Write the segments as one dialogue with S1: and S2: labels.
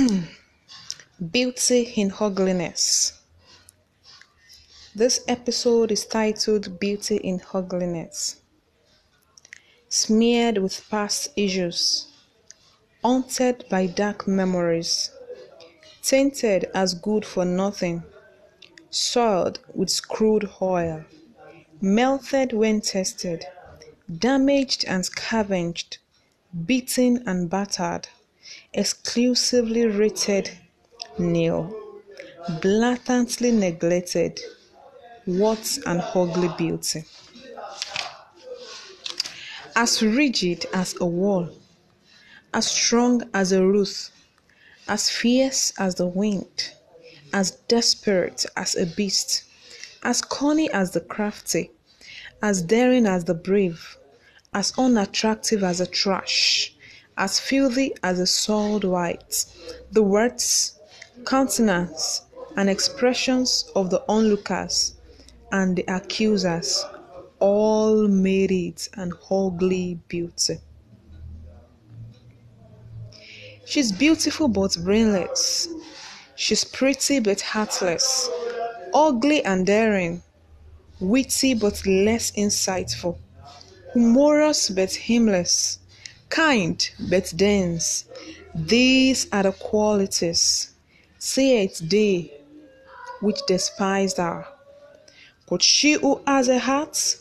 S1: Beauty in Ugliness. This episode is titled Beauty in Ugliness. Smeared with past issues, haunted by dark memories, tainted as good for nothing, soiled with crude oil, melted when tested, damaged and scavenged, beaten and battered, exclusively rated nil, blatantly neglected. What an ugly beauty! As rigid as a wall, as strong as a roof, as fierce as the wind, as desperate as a beast, as cunning as the crafty, as daring as the brave, as unattractive as a trash, as filthy as a soiled white. The words, countenance, and expressions of the onlookers and the accusers all made it an ugly beauty. She's beautiful but brainless. She's pretty but heartless. Ugly and daring. Witty but less insightful. Humorous but aimless. Kind but dense. These are the qualities, say it they, which despised her. Could she who has a heart,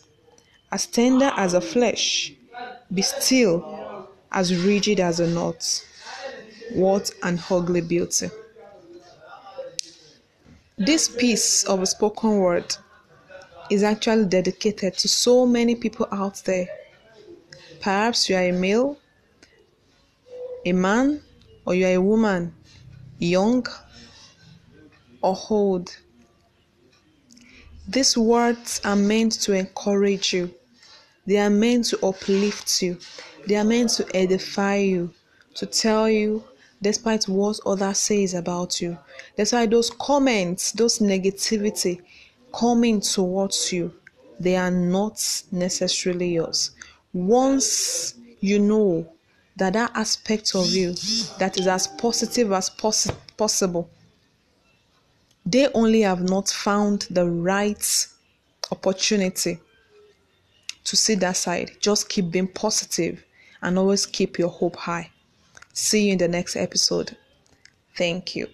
S1: as tender as a flesh, be still as rigid as a knot? What an ugly beauty! This piece of a spoken word is actually dedicated to so many people out there. Perhaps you are a male, a man, or you are a woman, young or old. These words are meant to encourage you, they are meant to uplift you, they are meant to edify you, to tell you despite what others says about you. That's why those comments those negativity coming towards you they are not necessarily yours once you know that that aspect of you that is as positive as poss- possible they only have not found the right opportunity to see that side just keep being positive and always keep your hope high See you in the next episode. Thank you.